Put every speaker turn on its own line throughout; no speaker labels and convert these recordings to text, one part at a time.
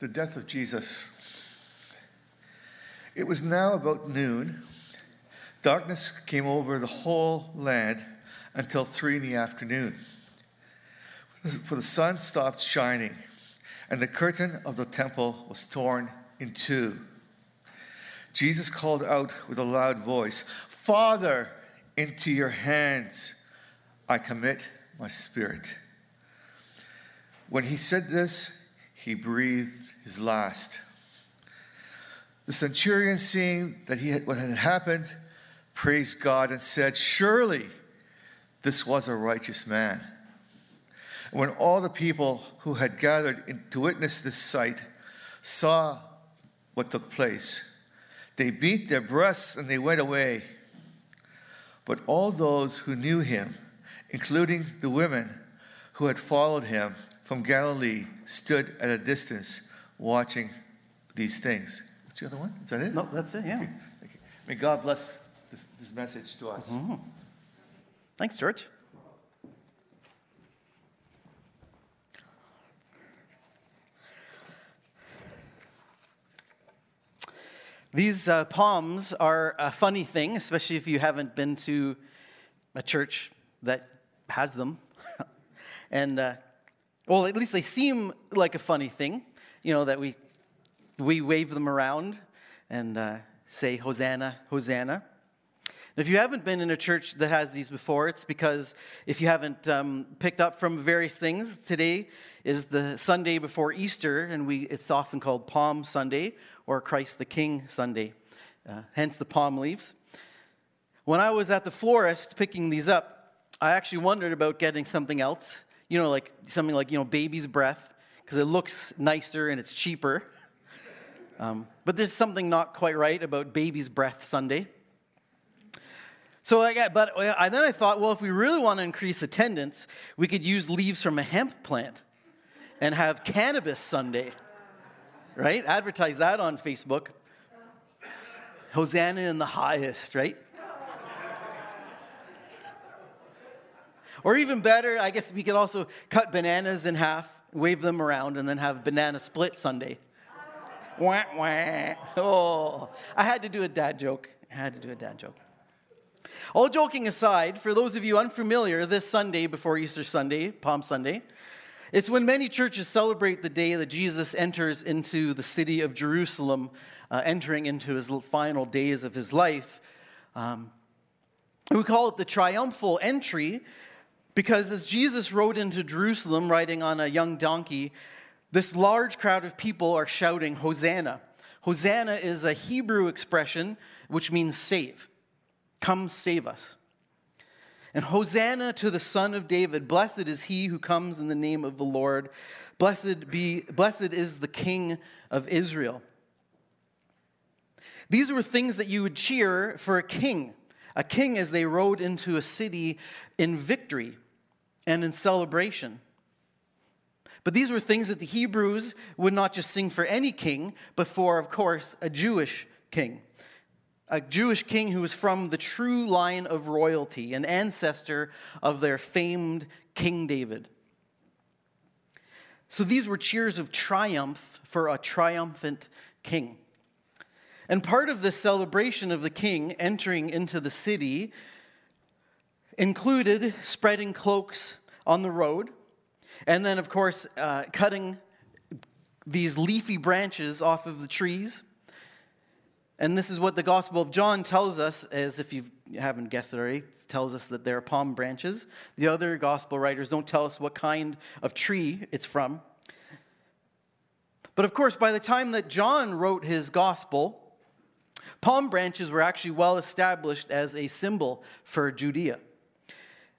the death of Jesus. It was now about noon. Darkness came over the whole land until three in the afternoon. For the sun stopped shining, and the curtain of the temple was torn in two. Jesus called out with a loud voice, Father, into your hands I commit my spirit. When he said this, he breathed his last. The centurion, seeing that he had, what had happened, praised God and said, Surely this was a righteous man. And when all the people who had gathered in, to witness this sight saw what took place, they beat their breasts and they went away. But all those who knew him, including the women who had followed him from Galilee, stood at a distance watching these things. What's the other one? Is that it?
No, that's it, yeah.
Okay. May God bless this, this message to us.
Mm-hmm. Thanks, George. These uh, palms are a funny thing, especially if you haven't been to a church that has them. and, uh, well, at least they seem like a funny thing, you know, that we, we wave them around and uh, say, Hosanna, Hosanna. If you haven't been in a church that has these before, it's because if you haven't um, picked up from various things, today is the Sunday before Easter, and we, it's often called Palm Sunday or Christ the King Sunday, uh, hence the palm leaves. When I was at the florist picking these up, I actually wondered about getting something else, you know, like something like, you know, baby's breath, because it looks nicer and it's cheaper. Um, but there's something not quite right about baby's breath Sunday. So, I got, but I, then I thought, well, if we really want to increase attendance, we could use leaves from a hemp plant and have cannabis Sunday right? Advertise that on Facebook. Hosanna in the highest, right? or even better, I guess we could also cut bananas in half, wave them around, and then have banana split Sunday. Wah, wah. Oh, I had to do a dad joke. I had to do a dad joke. All joking aside, for those of you unfamiliar, this Sunday before Easter Sunday, Palm Sunday, it's when many churches celebrate the day that Jesus enters into the city of Jerusalem, uh, entering into his final days of his life. Um, we call it the triumphal entry because as Jesus rode into Jerusalem riding on a young donkey, this large crowd of people are shouting, Hosanna. Hosanna is a Hebrew expression which means save. Come save us. And Hosanna to the Son of David. Blessed is he who comes in the name of the Lord. Blessed, be, blessed is the King of Israel. These were things that you would cheer for a king, a king as they rode into a city in victory and in celebration. But these were things that the Hebrews would not just sing for any king, but for, of course, a Jewish king a Jewish king who was from the true line of royalty, an ancestor of their famed King David. So these were cheers of triumph for a triumphant king. And part of this celebration of the king entering into the city included spreading cloaks on the road, and then, of course, uh, cutting these leafy branches off of the trees and this is what the Gospel of John tells us, as if you haven't guessed it already, tells us that they're palm branches. The other Gospel writers don't tell us what kind of tree it's from. But of course, by the time that John wrote his Gospel, palm branches were actually well established as a symbol for Judea.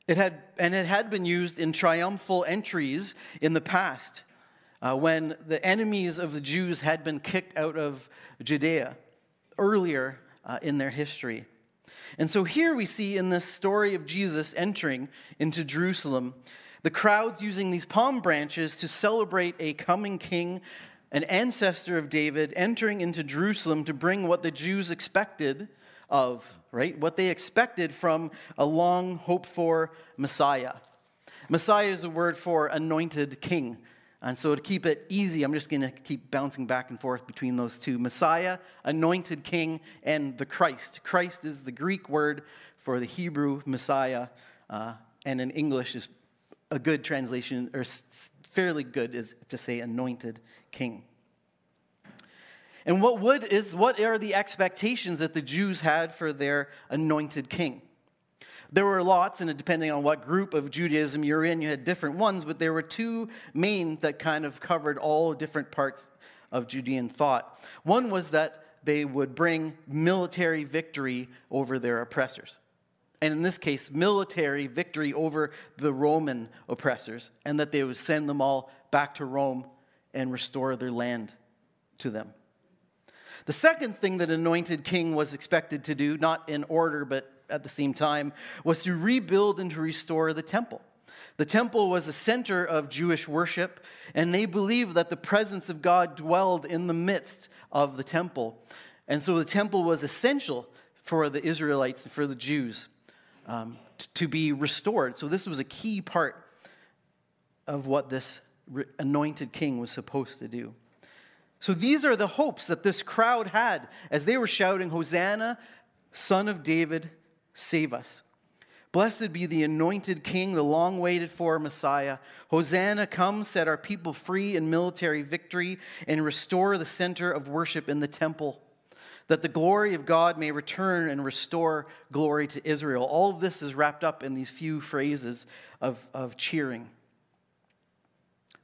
It had, and it had been used in triumphal entries in the past uh, when the enemies of the Jews had been kicked out of Judea earlier uh, in their history. And so here we see in this story of Jesus entering into Jerusalem, the crowds using these palm branches to celebrate a coming king, an ancestor of David, entering into Jerusalem to bring what the Jews expected of, right? What they expected from a long hoped for Messiah. Messiah is a word for anointed king. And so, to keep it easy, I'm just going to keep bouncing back and forth between those two Messiah, anointed king, and the Christ. Christ is the Greek word for the Hebrew Messiah, uh, and in English is a good translation, or fairly good, is to say anointed king. And what would is what are the expectations that the Jews had for their anointed king? There were lots, and depending on what group of Judaism you're in, you had different ones, but there were two main that kind of covered all different parts of Judean thought. One was that they would bring military victory over their oppressors. And in this case, military victory over the Roman oppressors, and that they would send them all back to Rome and restore their land to them. The second thing that anointed king was expected to do, not in order, but at the same time, was to rebuild and to restore the temple. The temple was a center of Jewish worship, and they believed that the presence of God dwelled in the midst of the temple. And so the temple was essential for the Israelites, and for the Jews, um, t- to be restored. So this was a key part of what this re- anointed king was supposed to do. So these are the hopes that this crowd had as they were shouting, Hosanna, son of David, save us. Blessed be the anointed king, the long waited for Messiah. Hosanna, come, set our people free in military victory, and restore the center of worship in the temple, that the glory of God may return and restore glory to Israel. All of this is wrapped up in these few phrases of, of cheering.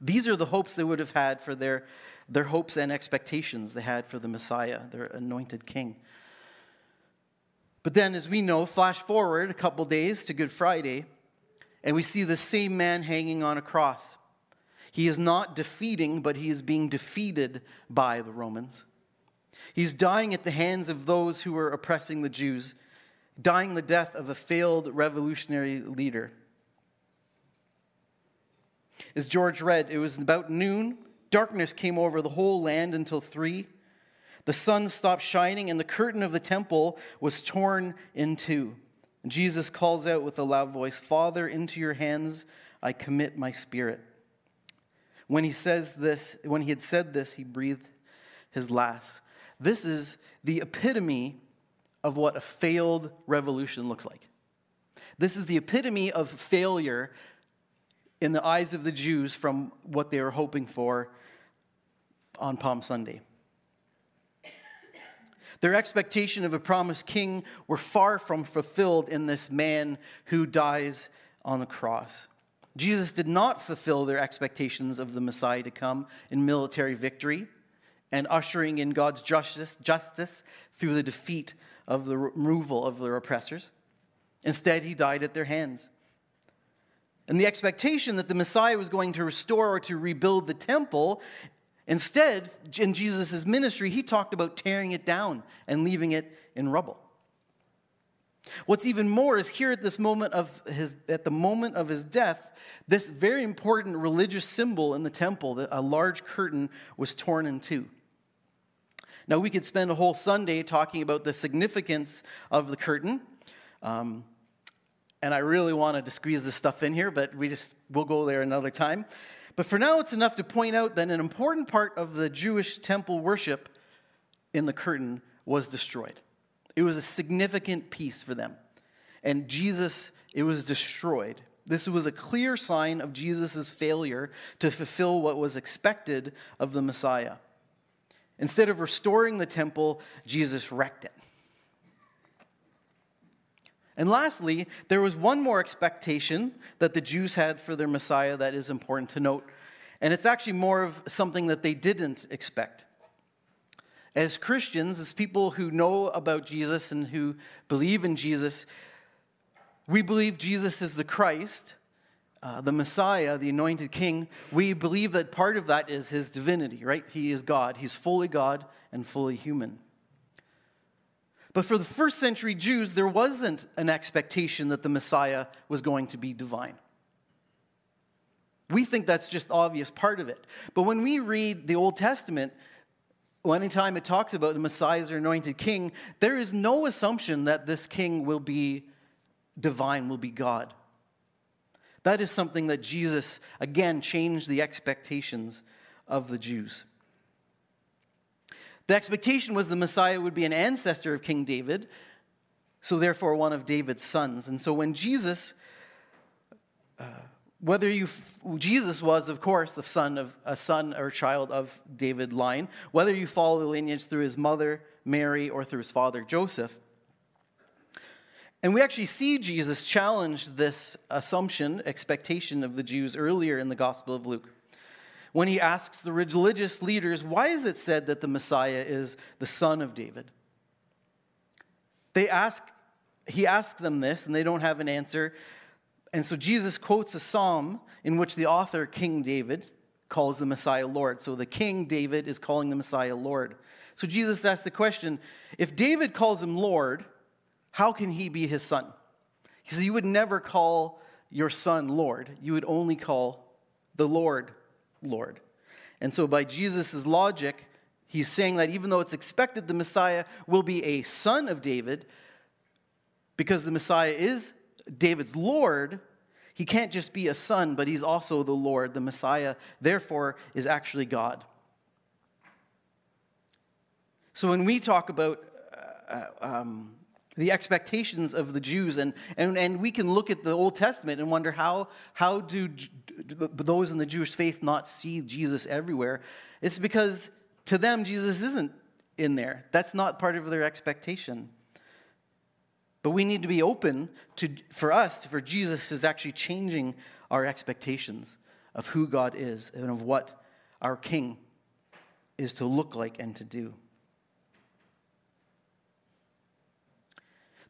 These are the hopes they would have had for their, their hopes and expectations they had for the Messiah, their anointed king. But then, as we know, flash forward a couple days to Good Friday, and we see the same man hanging on a cross. He is not defeating, but he is being defeated by the Romans. He's dying at the hands of those who were oppressing the Jews, dying the death of a failed revolutionary leader. As George read, it was about noon. Darkness came over the whole land until three. The sun stopped shining, and the curtain of the temple was torn in two. Jesus calls out with a loud voice, Father, into your hands I commit my spirit. When he says this, when he had said this, he breathed his last. This is the epitome of what a failed revolution looks like. This is the epitome of failure in the eyes of the Jews from what they were hoping for on Palm Sunday. Their expectation of a promised king were far from fulfilled in this man who dies on the cross. Jesus did not fulfill their expectations of the Messiah to come in military victory and ushering in God's justice, justice through the defeat of the removal of their oppressors. Instead, he died at their hands. And the expectation that the Messiah was going to restore or to rebuild the temple Instead, in Jesus' ministry, he talked about tearing it down and leaving it in rubble. What's even more is here at this moment of his at the moment of his death, this very important religious symbol in the temple, a large curtain was torn in two. Now we could spend a whole Sunday talking about the significance of the curtain. Um, and I really wanted to squeeze this stuff in here, but we just we'll go there another time. But for now, it's enough to point out that an important part of the Jewish temple worship in the curtain was destroyed. It was a significant piece for them. And Jesus, it was destroyed. This was a clear sign of Jesus' failure to fulfill what was expected of the Messiah. Instead of restoring the temple, Jesus wrecked it. And lastly, there was one more expectation that the Jews had for their Messiah that is important to note. And it's actually more of something that they didn't expect. As Christians, as people who know about Jesus and who believe in Jesus, we believe Jesus is the Christ, uh, the Messiah, the anointed king. We believe that part of that is his divinity, right? He is God. He's fully God and fully human. But for the first century Jews, there wasn't an expectation that the Messiah was going to be divine. We think that's just obvious part of it. But when we read the Old Testament, anytime it talks about the Messiah as anointed king, there is no assumption that this king will be divine, will be God. That is something that Jesus, again, changed the expectations of the Jews. The expectation was the Messiah would be an ancestor of King David, so therefore one of David's sons. And so when Jesus, uh, whether you, Jesus was, of course, the son of a son or child of David line, whether you follow the lineage through his mother, Mary, or through his father, Joseph. And we actually see Jesus challenge this assumption, expectation of the Jews earlier in the Gospel of Luke when he asks the religious leaders, Why is it said that the Messiah is the son of David? They ask, he asks them this, and they don't have an answer. And so Jesus quotes a psalm in which the author, King David, calls the Messiah Lord. So the King David is calling the Messiah Lord. So Jesus asks the question if David calls him Lord, how can he be his son? He says, You would never call your son Lord, you would only call the Lord Lord. And so, by Jesus' logic, he's saying that even though it's expected the Messiah will be a son of David, because the Messiah is David's Lord, he can't just be a son, but he's also the Lord. The Messiah, therefore, is actually God. So, when we talk about uh, um, the expectations of the Jews. And, and, and we can look at the Old Testament and wonder how, how do those in the Jewish faith not see Jesus everywhere? It's because to them, Jesus isn't in there. That's not part of their expectation. But we need to be open to, for us, for Jesus is actually changing our expectations of who God is and of what our King is to look like and to do.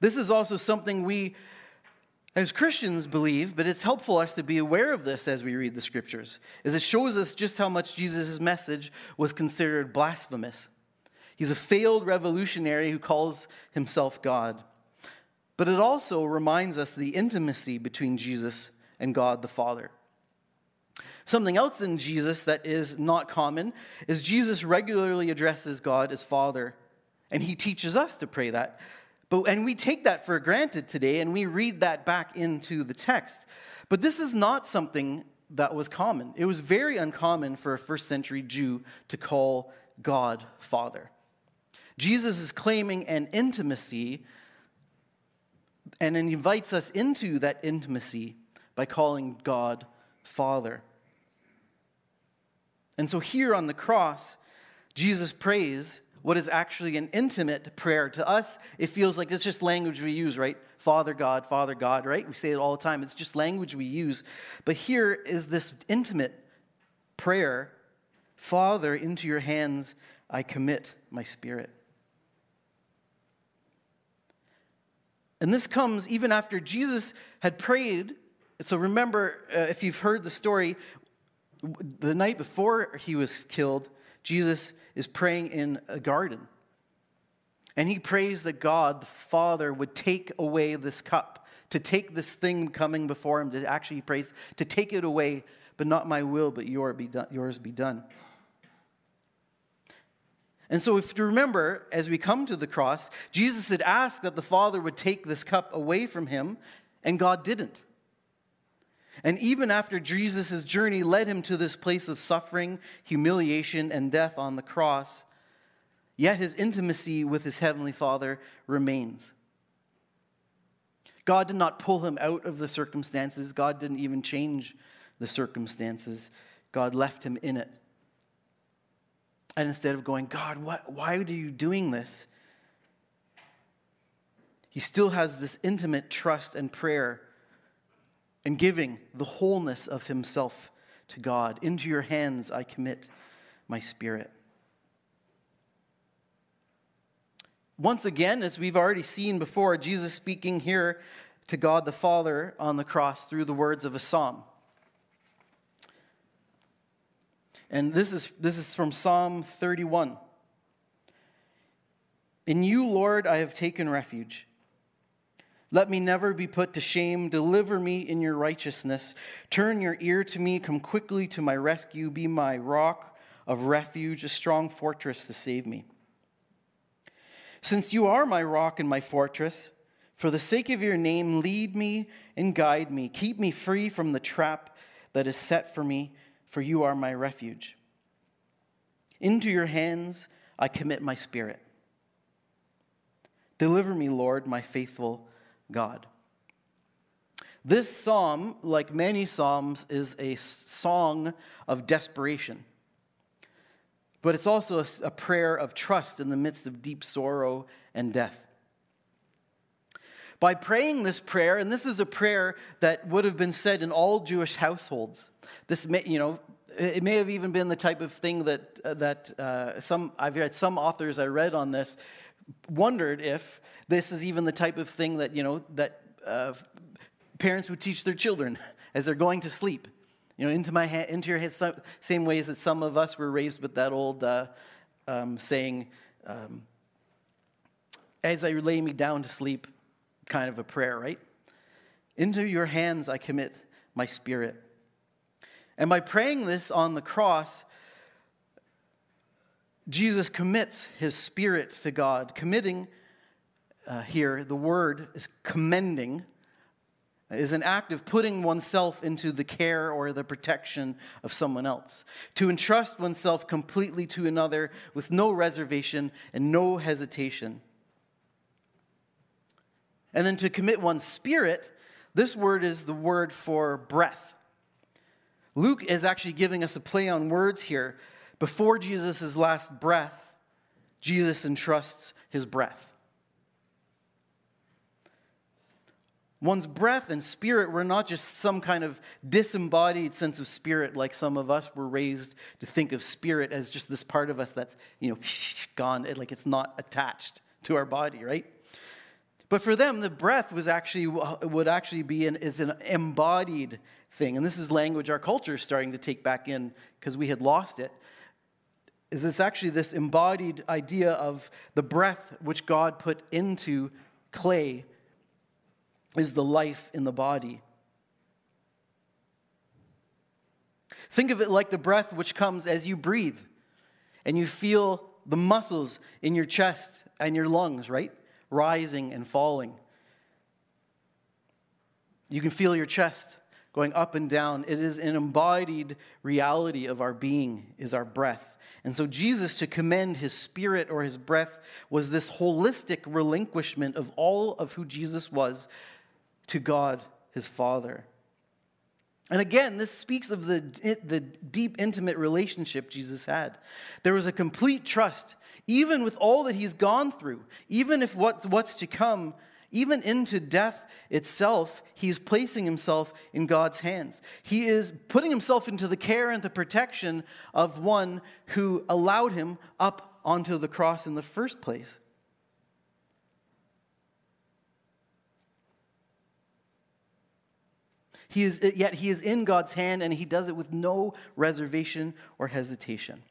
This is also something we as Christians believe, but it's helpful us to be aware of this as we read the scriptures, as it shows us just how much Jesus' message was considered blasphemous. He's a failed revolutionary who calls himself God. But it also reminds us the intimacy between Jesus and God the Father. Something else in Jesus that is not common is Jesus regularly addresses God as Father, and he teaches us to pray that. But, and we take that for granted today and we read that back into the text. But this is not something that was common. It was very uncommon for a first century Jew to call God Father. Jesus is claiming an intimacy and invites us into that intimacy by calling God Father. And so here on the cross, Jesus prays what is actually an intimate prayer. To us, it feels like it's just language we use, right? Father God, Father God, right? We say it all the time. It's just language we use. But here is this intimate prayer Father, into your hands I commit my spirit. And this comes even after Jesus had prayed. So remember, uh, if you've heard the story, the night before he was killed, Jesus is praying in a garden. And he prays that God, the Father, would take away this cup, to take this thing coming before him, to actually, he prays, to take it away, but not my will, but yours be done. Yours be done. And so, if you remember, as we come to the cross, Jesus had asked that the Father would take this cup away from him, and God didn't. And even after Jesus' journey led him to this place of suffering, humiliation, and death on the cross, yet his intimacy with his heavenly Father remains. God did not pull him out of the circumstances, God didn't even change the circumstances. God left him in it. And instead of going, God, what, why are you doing this? He still has this intimate trust and prayer and giving the wholeness of himself to God. Into your hands I commit my spirit. Once again, as we've already seen before, Jesus speaking here to God the Father on the cross through the words of a psalm. And this is, this is from Psalm 31. In you, Lord, I have taken refuge. Let me never be put to shame. Deliver me in your righteousness. Turn your ear to me. Come quickly to my rescue. Be my rock of refuge, a strong fortress to save me. Since you are my rock and my fortress, For the sake of your name, lead me and guide me. Keep me free from the trap that is set for me, for you are my refuge. Into your hands I commit my spirit. Deliver me, Lord, my faithful God. This psalm, like many psalms, is a song of desperation. But it's also a, prayer of trust in the midst of deep sorrow and death. By praying this prayer, and this is a prayer that would have been said in all Jewish households. This may, you know, it may have even been the type of thing that uh, that uh, some I've read some authors I read on this wondered if this is even the type of thing that you know that uh, parents would teach their children as they're going to sleep. You know, into my ha- into your head, same ways that some of us were raised with that old uh, um, saying, um, "As I lay me down to sleep, kind of a prayer, right? Into your hands I commit my spirit. And by praying this on the cross, Jesus commits his spirit to God. Committing uh, here, the word is commending, is an act of putting oneself into the care or the protection of someone else. To entrust oneself completely to another with no reservation and no hesitation. And then to commit one's spirit, this word is the word for breath. Luke is actually giving us a play on words here. Before Jesus' last breath, Jesus entrusts his breath. One's breath and spirit were not just some kind of disembodied sense of spirit like some of us were raised to think of spirit as just this part of us that's, you know, gone, like it's not attached to our body, right? But for them, the breath was actually would actually be an, is an embodied thing, and this is language our culture is starting to take back in because we had lost it. Is it's actually this embodied idea of the breath which God put into clay is the life in the body. Think of it like the breath which comes as you breathe, and you feel the muscles in your chest and your lungs, right? rising and falling. You can feel your chest going up and down. It is an embodied reality of our being, is our breath. And so, Jesus, to commend his spirit or his breath, was this holistic relinquishment of all of who Jesus was to God, his Father. And again, this speaks of the, the deep, intimate relationship Jesus had. There was a complete trust, even with all that he's gone through, even if what, what's to come, even into death itself, he's placing himself in God's hands. He is putting himself into the care and the protection of one who allowed him up onto the cross in the first place. He is, yet he is in God's hand and he does it with no reservation or hesitation.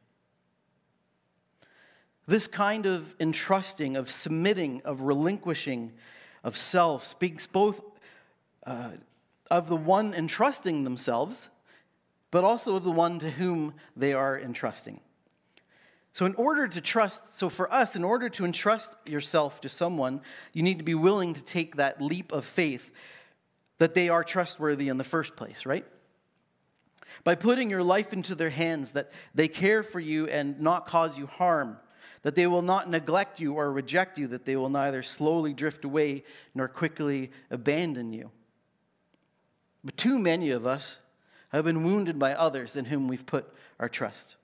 This kind of entrusting, of submitting, of relinquishing of self speaks both uh, of the one entrusting themselves, but also of the one to whom they are entrusting. So, in order to trust, so for us, in order to entrust yourself to someone, you need to be willing to take that leap of faith that they are trustworthy in the first place, right? By putting your life into their hands, that they care for you and not cause you harm, that they will not neglect you or reject you, that they will neither slowly drift away nor quickly abandon you. But too many of us have been wounded by others in whom we've put our trust.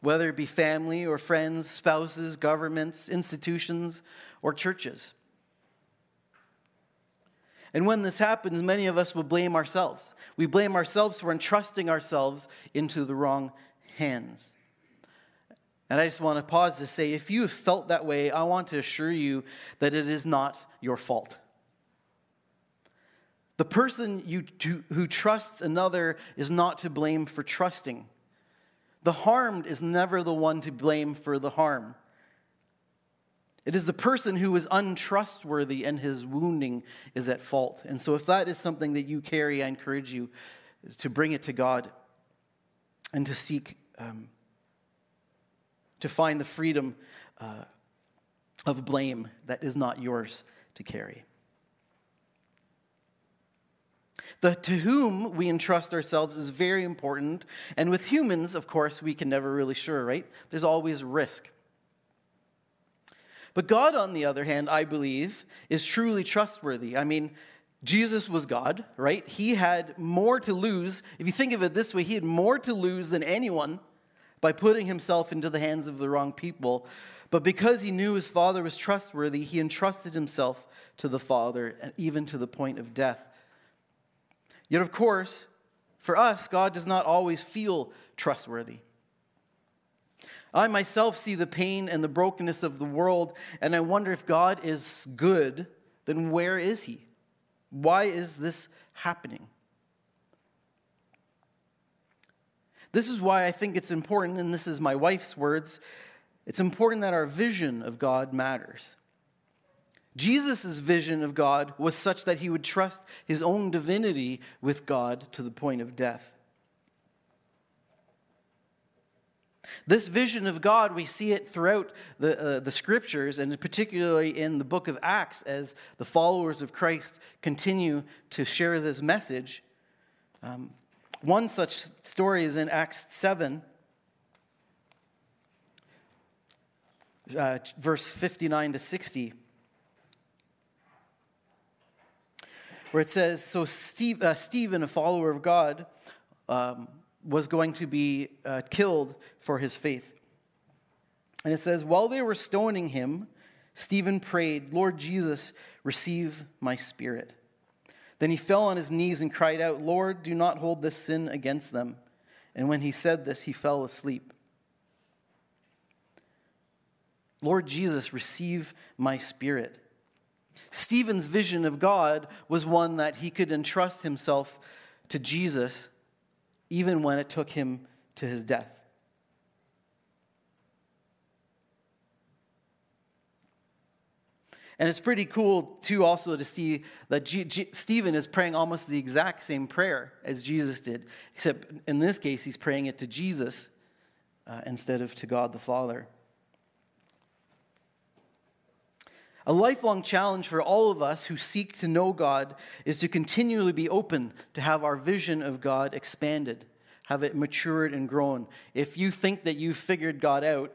Whether it be family or friends, spouses, governments, institutions, or churches. And when this happens, many of us will blame ourselves. We blame ourselves for entrusting ourselves into the wrong hands. And I just want to pause to say if you have felt that way, I want to assure you that it is not your fault. The person you, who trusts another is not to blame for trusting. The harmed is never the one to blame for the harm. It is the person who is untrustworthy and his wounding is at fault. And so, if that is something that you carry, I encourage you to bring it to God and to seek um, to find the freedom uh, of blame that is not yours to carry. The to whom we entrust ourselves is very important. And with humans, of course, we can never really sure, right? There's always risk. But God, on the other hand, I believe, is truly trustworthy. I mean, Jesus was God, right? He had more to lose. If you think of it this way, he had more to lose than anyone by putting himself into the hands of the wrong people. But because he knew his Father was trustworthy, he entrusted himself to the Father, even to the point of death. Yet, of course, for us, God does not always feel trustworthy. I myself see the pain and the brokenness of the world, and I wonder if God is good, then where is He? Why is this happening? This is why I think it's important, and this is my wife's words it's important that our vision of God matters. Jesus' vision of God was such that he would trust his own divinity with God to the point of death. This vision of God, we see it throughout the, uh, the scriptures, and particularly in the book of Acts, as the followers of Christ continue to share this message. Um, one such story is in Acts 7, uh, verse 59 to 60. Where it says, So Steve, uh, Stephen, a follower of God, um, was going to be uh, killed for his faith. And it says, While they were stoning him, Stephen prayed, Lord Jesus, receive my spirit. Then he fell on his knees and cried out, Lord, do not hold this sin against them. And when he said this, he fell asleep. Lord Jesus, receive my spirit. Stephen's vision of God was one that he could entrust himself to Jesus even when it took him to his death. And it's pretty cool, too, also to see that G- G- Stephen is praying almost the exact same prayer as Jesus did, except in this case, he's praying it to Jesus uh, instead of to God the Father. A lifelong challenge for all of us who seek to know God is to continually be open to have our vision of God expanded, have it matured and grown. If you think that you've figured God out,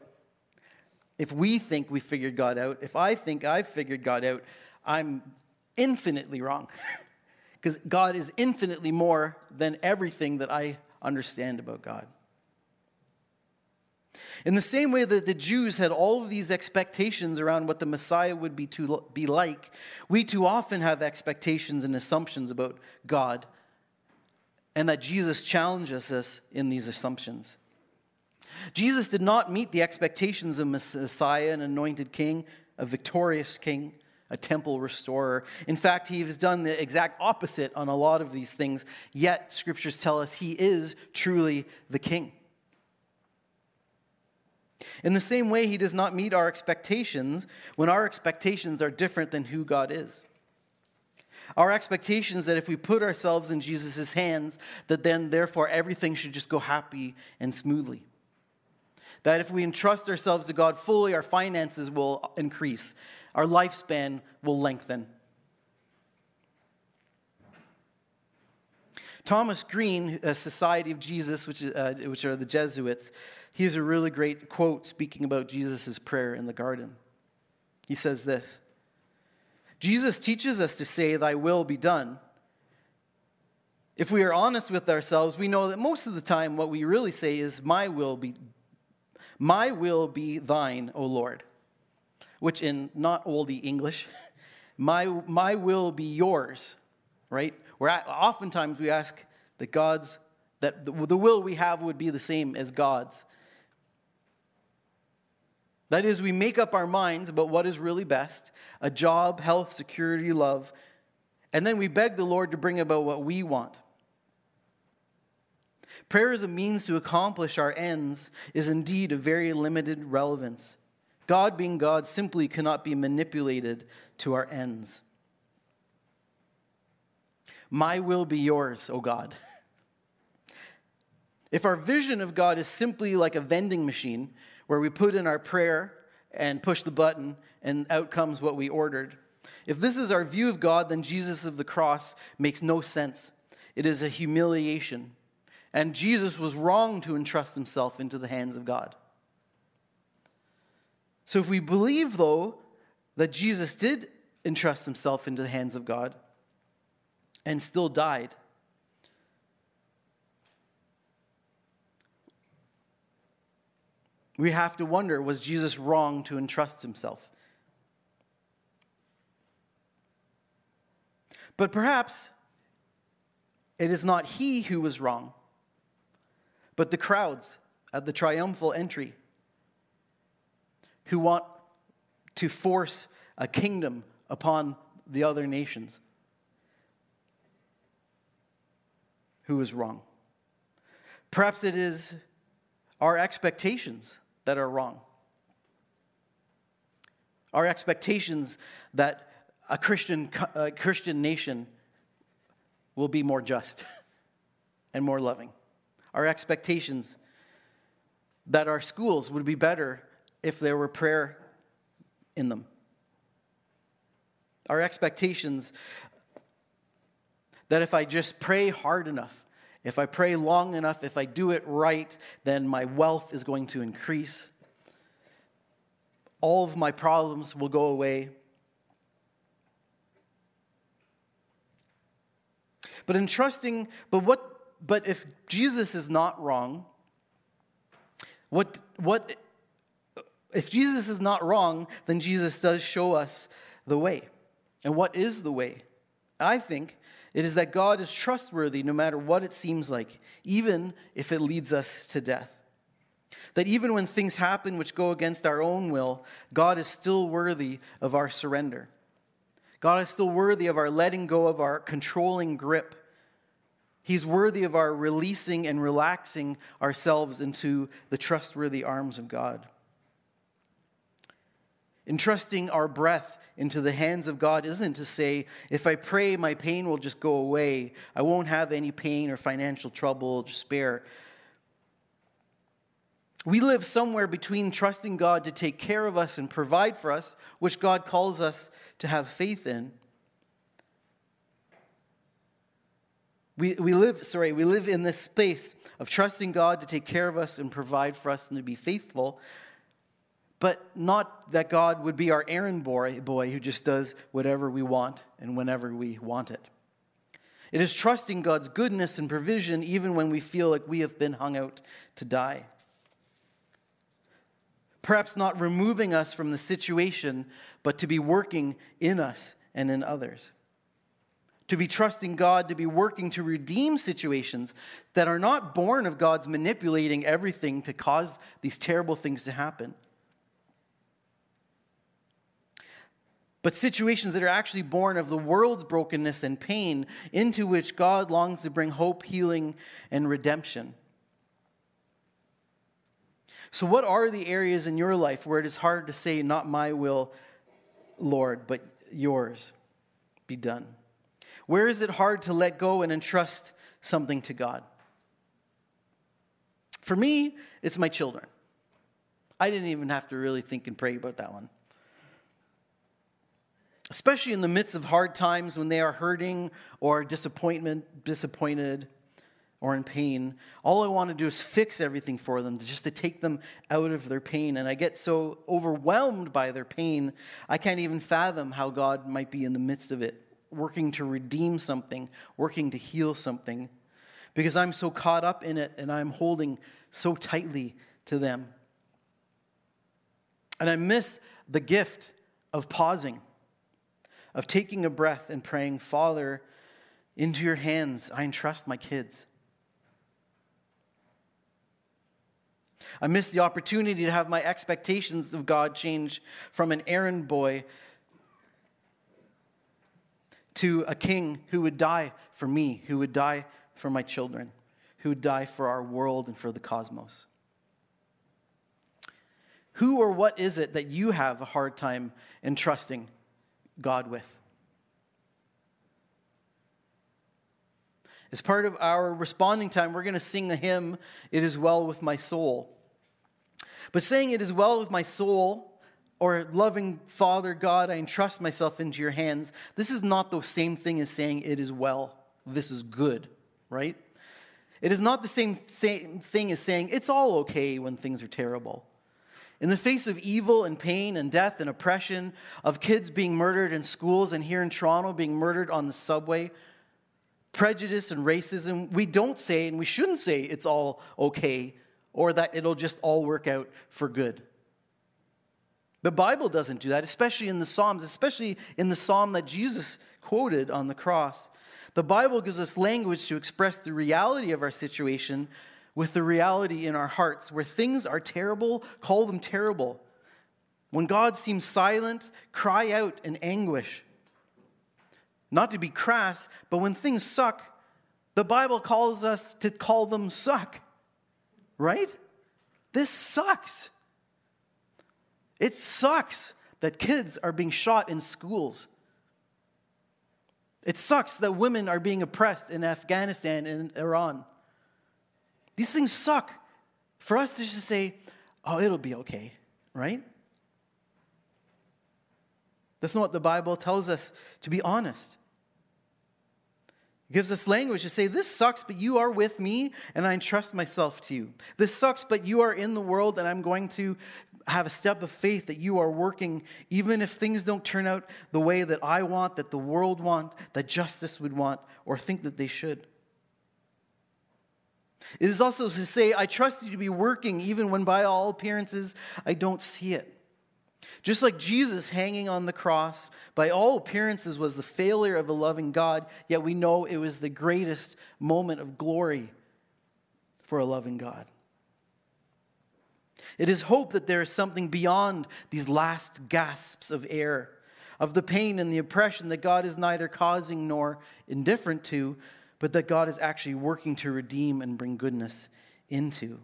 if we think we figured God out, if I think I've figured God out, I'm infinitely wrong. Because God is infinitely more than everything that I understand about God. In the same way that the Jews had all of these expectations around what the Messiah would be, to, be like, we too often have expectations and assumptions about God, and that Jesus challenges us in these assumptions. Jesus did not meet the expectations of Messiah, an anointed king, a victorious king, a temple restorer. In fact, he has done the exact opposite on a lot of these things, yet scriptures tell us he is truly the king. In the same way, he does not meet our expectations when our expectations are different than who God is. Our expectations that if we put ourselves in Jesus' hands, that then therefore everything should just go happy and smoothly. That if we entrust ourselves to God fully, our finances will increase, our lifespan will lengthen. Thomas Green, a Society of Jesus, which, uh, which are the Jesuits, he has a really great quote speaking about Jesus' prayer in the garden. He says this Jesus teaches us to say, Thy will be done. If we are honest with ourselves, we know that most of the time what we really say is, My will be, my will be thine, O Lord. Which in not oldie English, my, my will be yours, right? Where oftentimes we ask that God's, that the, the will we have would be the same as God's. That is, we make up our minds about what is really best a job, health, security, love, and then we beg the Lord to bring about what we want. Prayer as a means to accomplish our ends is indeed of very limited relevance. God, being God, simply cannot be manipulated to our ends. My will be yours, O God. If our vision of God is simply like a vending machine where we put in our prayer and push the button, and out comes what we ordered, If this is our view of God, then Jesus of the cross makes no sense. It is a humiliation. And Jesus was wrong to entrust himself into the hands of God. So if we believe, though, that Jesus did entrust himself into the hands of God and still died, we have to wonder was Jesus wrong to entrust himself? But perhaps it is not he who was wrong, but the crowds at the triumphal entry who want to force a kingdom upon the other nations. Who is wrong? Perhaps it is our expectations that are wrong. Our expectations that a Christian, a Christian nation will be more just and more loving. Our expectations that our schools would be better if there were prayer in them. Our expectations that if I just pray hard enough, if I pray long enough, if I do it right, then my wealth is going to increase. All of my problems will go away. But in trusting, but what but if Jesus is not wrong, what what if Jesus is not wrong, then Jesus does show us the way. And what is the way? I think it is that God is trustworthy no matter what it seems like, even if it leads us to death. That even when things happen which go against our own will, God is still worthy of our surrender. God is still worthy of our letting go of our controlling grip. He's worthy of our releasing and relaxing ourselves into the trustworthy arms of God. Entrusting our breath into the hands of God isn't to say, if I pray, my pain will just go away. I won't have any pain or financial trouble despair. We live somewhere between trusting God to take care of us and provide for us, which God calls us to have faith in. We, we live, sorry, we live in this space of trusting God to take care of us and provide for us and to be faithful but not that God would be our errand boy, boy who just does whatever we want and whenever we want it. It is trusting God's goodness and provision even when we feel like we have been hung out to die. Perhaps not removing us from the situation, but to be working in us and in others. To be trusting God, to be working to redeem situations that are not born of God's manipulating everything to cause these terrible things to happen but situations that are actually born of the world's brokenness and pain into which God longs to bring hope, healing, and redemption. So, what are the areas in your life where it is hard to say, Not my will, Lord, but yours be done? Where is it hard to let go and entrust something to God? For me, it's my children. I didn't even have to really think and pray about that one especially in the midst of hard times when they are hurting or disappointment, disappointed or in pain. All I want to do is fix everything for them, just to take them out of their pain. And I get so overwhelmed by their pain, I can't even fathom how God might be in the midst of it, working to redeem something, working to heal something, because I'm so caught up in it and I'm holding so tightly to them. And I miss the gift of pausing of taking a breath and praying, Father, into your hands I entrust my kids. I miss the opportunity to have my expectations of God change from an errand boy to a king who would die for me, who would die for my children, who would die for our world and for the cosmos. Who or what is it that you have a hard time entrusting God with. As part of our responding time, we're going to sing a hymn, It Is Well With My Soul. But saying it is well with my soul, or loving Father God, I entrust myself into your hands, this is not the same thing as saying it is well, this is good, right? It is not the same, same thing as saying it's all okay when things are terrible. In the face of evil and pain and death and oppression, of kids being murdered in schools and here in Toronto being murdered on the subway, prejudice and racism, we don't say and we shouldn't say it's all okay or that it'll just all work out for good. The Bible doesn't do that, especially in the Psalms, especially in the psalm that Jesus quoted on the cross. The Bible gives us language to express the reality of our situation with the reality in our hearts. Where things are terrible, call them terrible. When God seems silent, cry out in anguish. Not to be crass, but when things suck, the Bible calls us to call them suck. Right? This sucks. It sucks that kids are being shot in schools. It sucks that women are being oppressed in Afghanistan and Iran. These things suck. For us to just say, oh, it'll be okay, right? That's not what the Bible tells us to be honest. It gives us language to say, This sucks, but you are with me, and I entrust myself to you. This sucks, but you are in the world, and I'm going to have a step of faith that you are working, even if things don't turn out the way that I want, that the world want, that justice would want, or think that they should. It is also to say, I trust you to be working even when by all appearances I don't see it. Just like Jesus hanging on the cross, by all appearances, was the failure of a loving God, yet we know it was the greatest moment of glory for a loving God. It is hope that there is something beyond these last gasps of air, of the pain and the oppression that God is neither causing nor indifferent to, but that God is actually working to redeem and bring goodness into.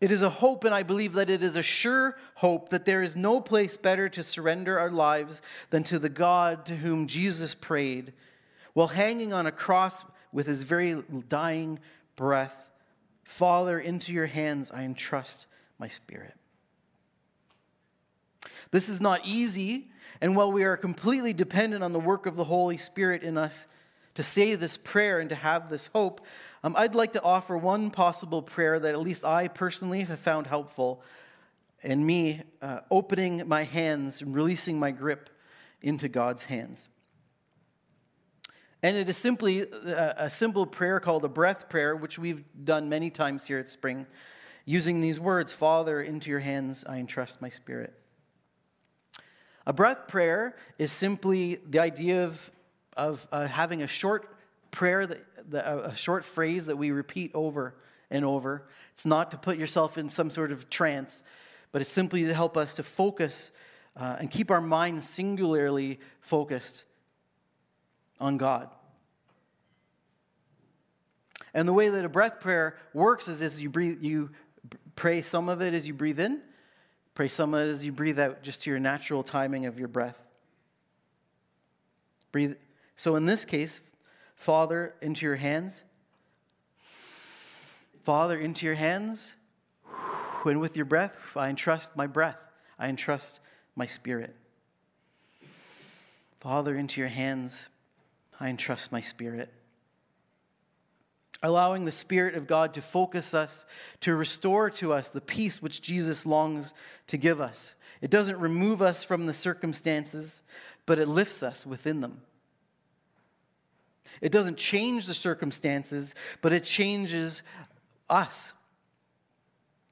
It is a hope, and I believe that it is a sure hope that there is no place better to surrender our lives than to the God to whom Jesus prayed while hanging on a cross with his very dying breath Father, into your hands I entrust my spirit. This is not easy, and while we are completely dependent on the work of the Holy Spirit in us to say this prayer and to have this hope, um, I'd like to offer one possible prayer that at least I personally have found helpful in me uh, opening my hands and releasing my grip into God's hands. And it is simply a simple prayer called a breath prayer, which we've done many times here at Spring, using these words Father, into your hands I entrust my spirit. A breath prayer is simply the idea of, of uh, having a short prayer, that, a short phrase that we repeat over and over. It's not to put yourself in some sort of trance, but it's simply to help us to focus uh, and keep our minds singularly focused on God. And the way that a breath prayer works is as you breathe, you pray some of it as you breathe in, pray some of it as you breathe out, just to your natural timing of your breath. Breathe. So in this case, Father, into your hands. Father, into your hands. And with your breath, I entrust my breath. I entrust my spirit. Father, into your hands. I entrust my spirit. Allowing the Spirit of God to focus us, to restore to us the peace which Jesus longs to give us. It doesn't remove us from the circumstances, but it lifts us within them. It doesn't change the circumstances, but it changes us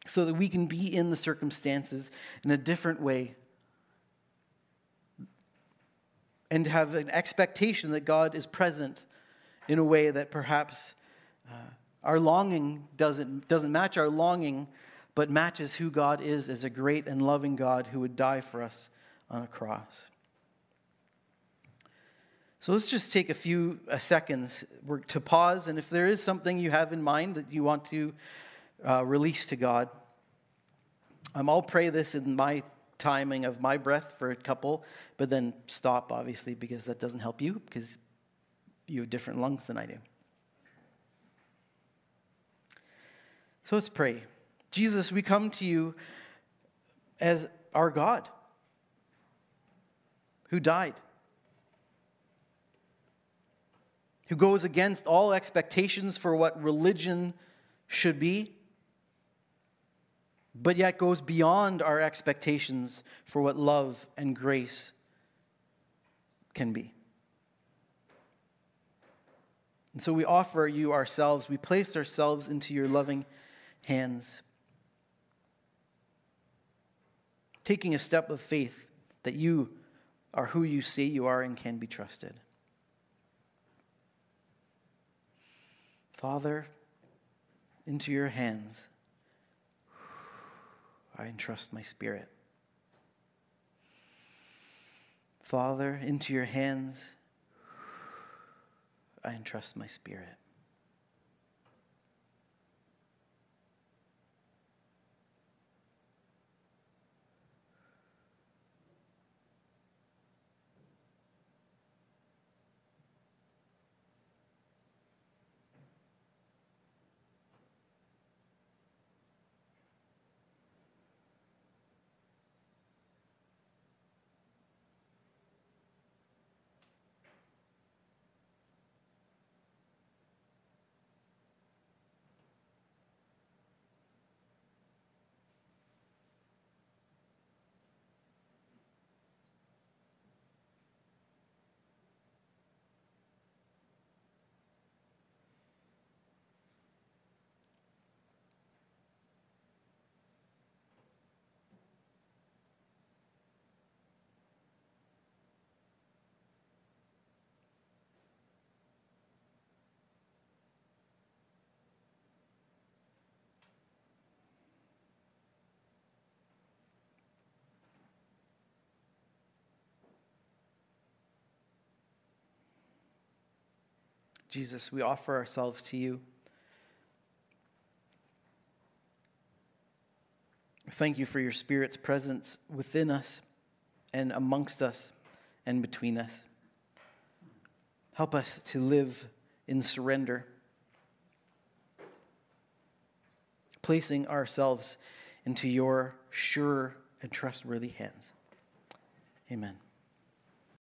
so that we can be in the circumstances in a different way and have an expectation that God is present in a way that perhaps uh, our longing doesn't, doesn't match our longing, but matches who God is as a great and loving God who would die for us on a cross. So let's just take a few uh, seconds to pause, and if there is something you have in mind that you want to uh, release to God, um, I'll pray this in my timing of my breath for a couple, but then stop, obviously, because that doesn't help you because you have different lungs than I do. So let's pray. Jesus, we come to you as our God who died, who goes against all expectations for what religion should be, but yet goes beyond our expectations for what love and grace can be. And so we offer you ourselves, we place ourselves into your loving hands, taking a step of faith that you are who you say you are and can be trusted. Father, into your hands I entrust my spirit. Father, into your hands I entrust my spirit. Jesus, we offer ourselves to you. Thank you for your Spirit's presence within us and amongst us and between us. Help us to live in surrender, placing ourselves into your sure and trustworthy hands. Amen.